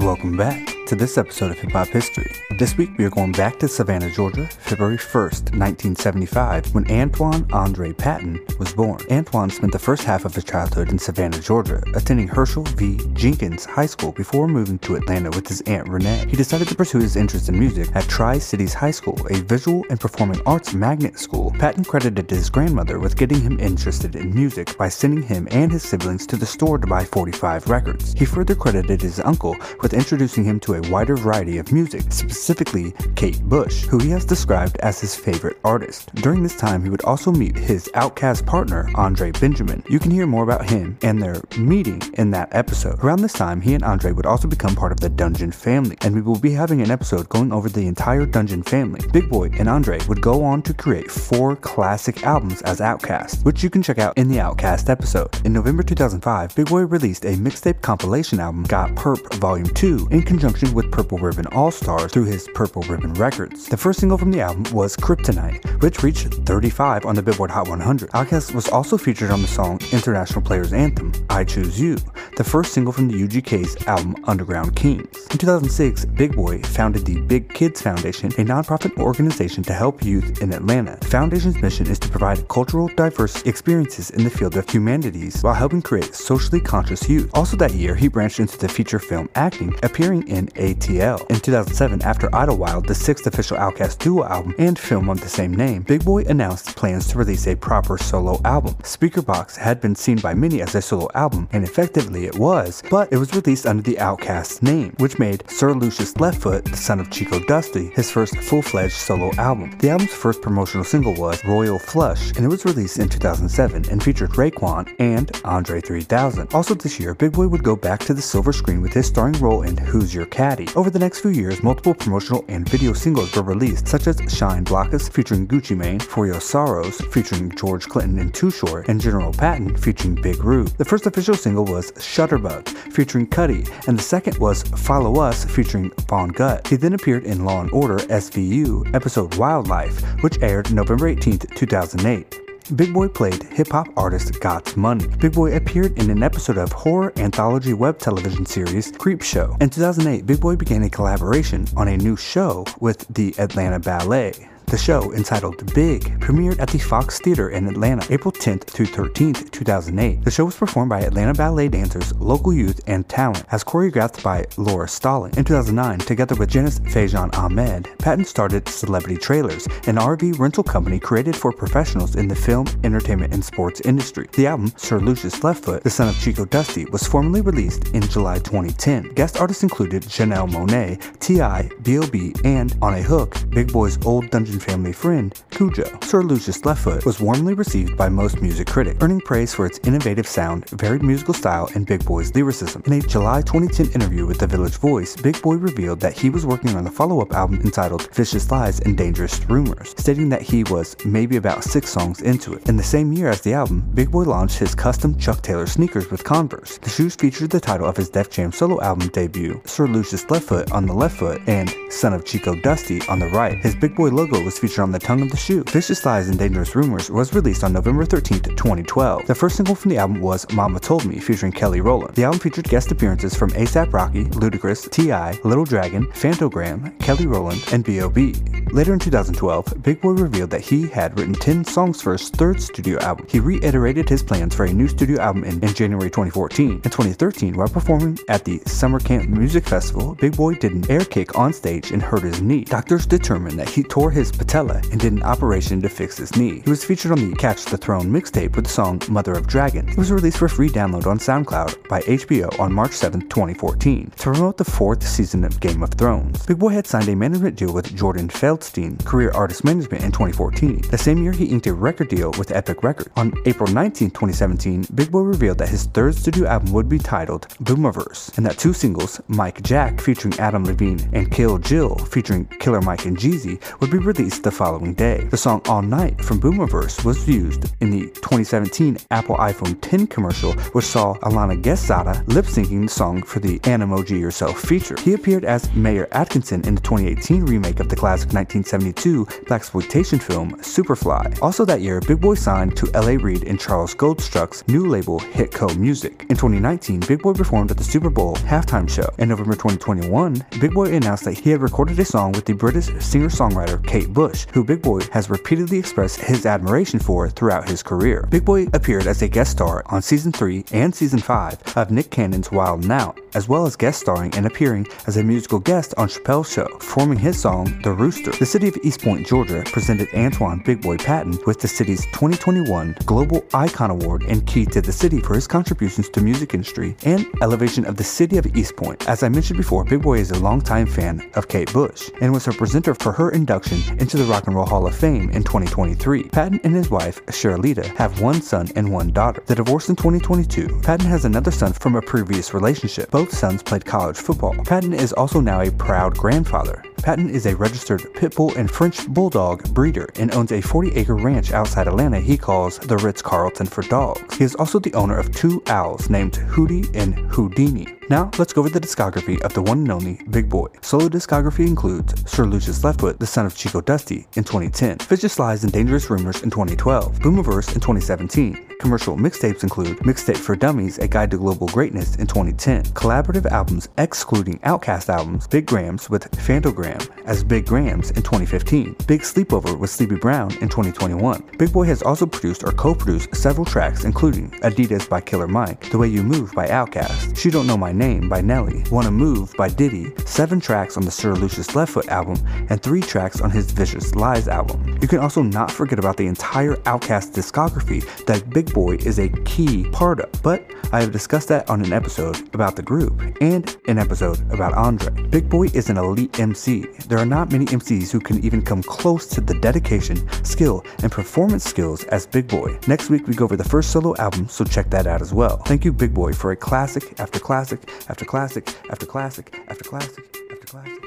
Welcome back to this episode of Hip Hop History. This week we are going back to Savannah, Georgia, February 1st, 1975, when Antoine Andre Patton was born. Antoine spent the first half of his childhood in Savannah, Georgia, attending Herschel V. Jenkins High School before moving to Atlanta with his aunt Renee. He decided to pursue his interest in music at Tri Cities High School, a visual and performing arts magnet school. Patton credited his grandmother with getting him interested in music by sending him and his siblings to the store to buy 45 records. He further credited his uncle with introducing him to a wider variety of music, specifically Kate Bush, who he has described as his favorite artist. During this time, he would also meet his OutKast partner, Andre Benjamin. You can hear more about him and their meeting in that episode. Around this time, he and Andre would also become part of the Dungeon family, and we will be having an episode going over the entire Dungeon family. Big Boi and Andre would go on to create four classic albums as OutKast, which you can check out in the OutKast episode. In November 2005, Big Boi released a mixtape compilation album, Got Purp Volume 2, in conjunction with Purple Ribbon All Stars through his Purple Ribbon Records. The first single from the album was Kryptonite, which reached 35 on the Billboard Hot 100. OutKast was also featured on the song International Players Anthem, I Choose You, the first single from the UGK's album Underground Kingz. In 2006, Big Boi founded the Big Kidz Foundation, a nonprofit organization to help youth in Atlanta. The foundation's mission is to provide cultural diverse experiences in the field of humanities while helping create socially conscious youth. Also that year, he branched into the feature film acting, appearing in ATL. In 2007, after Idlewild, the sixth official OutKast duo album and film of the same name, Big Boi announced plans to release a proper solo album. Speakerboxxx had been seen by many as a solo album, and effectively it was, but it was released under the OutKast name, which made Sir Lucious Leftfoot, the son of Chico Dusty, his first full-fledged solo album. The album's first promotional single was Royal Flush, and it was released in 2007 and featured Raekwon and Andre 3000. Also this year, Big Boi would go back to the silver screen with his starring role in Who's Your Caddy. Over the next few years, multiple promotional and video singles were released, such as Shine Blockas featuring Gucci Mane, For Your Sorrows featuring George Clinton and Too Short, and General Patton featuring Big Rube. The first official single was Shutterbug featuring Cudi, and the second was Follow Us featuring Vonnegutt. He then appeared in Law & Order SVU episode Wildlife, which aired November 18, 2008. Big Boi played hip hop artist Got Money. Big Boi appeared in an episode of horror anthology web television series Creep Show. In 2008, Big Boi began a collaboration on a new show with the Atlanta Ballet. The show, entitled Big, premiered at the Fox Theater in Atlanta April 10th to 13th, 2008. The show was performed by Atlanta ballet dancers, local youth, and talent, as choreographed by Laura Stalling. In 2009, together with Janice Fajan Ahmed, Patton started Celebrity Trailers, an RV rental company created for professionals in the film, entertainment, and sports industry. The album, Sir Lucious Leftfoot, the son of Chico Dusty, was formally released in July 2010. Guest artists included Janelle Monáe, T.I., B.O.B., and, on a hook, Big Boi's old Dungeon family friend, Khujo. Sir Lucious Leftfoot was warmly received by most music critics, earning praise for its innovative sound, varied musical style, and Big Boi's lyricism. In a July 2010 interview with The Village Voice, Big Boi revealed that he was working on a follow-up album entitled Vicious Lies and Dangerous Rumors, stating that he was maybe about six songs into it. In the same year as the album, Big Boi launched his custom Chuck Taylor sneakers with Converse. The shoes featured the title of his Def Jam solo album debut, Sir Lucious Leftfoot on the left foot and Son of Chico Dusty on the right. His Big Boi logo was featured on the tongue of the shoe. Vicious Lies and Dangerous Rumors was released on November 13, 2012. The first single from the album was Mama Told Me featuring Kelly Rowland. The album featured guest appearances from ASAP Rocky, Ludacris, T.I., Little Dragon, Phantogram, Kelly Rowland, and B.O.B. Later in 2012, Big Boi revealed that he had written 10 songs for his third studio album. He reiterated his plans for a new studio album in, in January 2014. In 2013, while performing at the Summer Camp Music Festival, Big Boi did an air kick on stage and hurt his knee. Doctors determined that he tore his patella and did an operation to fix his knee. He was featured on the Catch the Throne mixtape with the song Mother of Dragon. It was released for free download on SoundCloud by HBO on March 7, 2014, to promote the fourth season of Game of Thrones. Big Boi had signed a management deal with Jordan Feldstein, Career Artist Management, in 2014. The same year, he inked a record deal with Epic Records. On April 19, 2017, Big Boi revealed that his third studio album would be titled Boomiverse, and that two singles, Mic Jack featuring Adam Levine and Kill Jill featuring Killer Mike and Jeezy, would be released released the following day. The song All Night from Boomiverse was used in the 2017 Apple iPhone 10 commercial, which saw Alana Quesada lip syncing the song for the Animoji Yourself feature. He appeared as Mayor Atkinson in the 2018 remake of the classic 1972 blaxploitation film Superfly. Also that year, Big Boi signed to L.A. Reid and Charles Goldstuck's new label Hitco Music. In 2019, Big Boi performed at the Super Bowl halftime show. In November 2021, Big Boi announced that he had recorded a song with the British singer-songwriter Kate Bush, who Big Boi has repeatedly expressed his admiration for throughout his career. Big Boi appeared as a guest star on season 3 and season 5 of Nick Cannon's Wild 'N Out, as well as guest starring and appearing as a musical guest on Chappelle's show, performing his song The Rooster. The city of East Point, Georgia presented Antoine Big Boi Patton with the city's 2021 Global Icon Award and key to the city for his contributions to music industry and elevation of the city of East Point. As I mentioned before, Big Boi is a longtime fan of Kate Bush and was her presenter for her induction into the Rock and Roll Hall of Fame in 2023. Patton and his wife, Sherlita, have one son and one daughter. The divorce in 2022. Patton has another son from a previous relationship. Both sons played college football. Patton is also now a proud grandfather. Patton is a registered pit bull and French bulldog breeder and owns a 40 acre ranch outside Atlanta he calls the Ritz Carlton for dogs. He is also the owner of two owls named Hootie and Houdini. Now, let's go over the discography of the one and only Big Boi. Solo discography includes Sir Lucious Leftfoot, the son of Chico Dusty, in 2010, Vicious Lies and Dangerous Rumors in 2012, Boomiverse in 2017. Commercial mixtapes include Mixtape for Dummies, A Guide to Global Greatness in 2010. Collaborative albums excluding Outkast albums, Big Grams with Phantogram as Big Grams in 2015. Big Sleepover with Sleepy Brown in 2021. Big Boi has also produced or co-produced several tracks including Adidas by Killer Mike, The Way You Move by Outkast, She Don't Know My Name by Nelly, Wanna Move by Diddy, seven tracks on the Sir Lucious Leftfoot album, and three tracks on his Vicious Lies album. You can also not forget about the entire Outkast discography that Big Boi is a key part of, but I have discussed that on an episode about the group and an episode about Andre. Big Boi is an elite MC. There are not many MCs who can even come close to the dedication, skill, and performance skills as Big Boi. Next week we go over the first solo album, so check that out as well. Thank you, Big Boi, for a classic after classic after classic after classic after classic.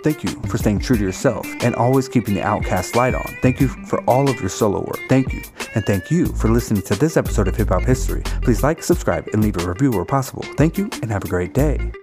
Thank you for staying true to yourself and always keeping the OutKast light on. Thank you for all of your solo work. Thank you. And thank you for listening to this episode of Hip Hop History. Please like, subscribe, and leave a review where possible. Thank you and have a great day.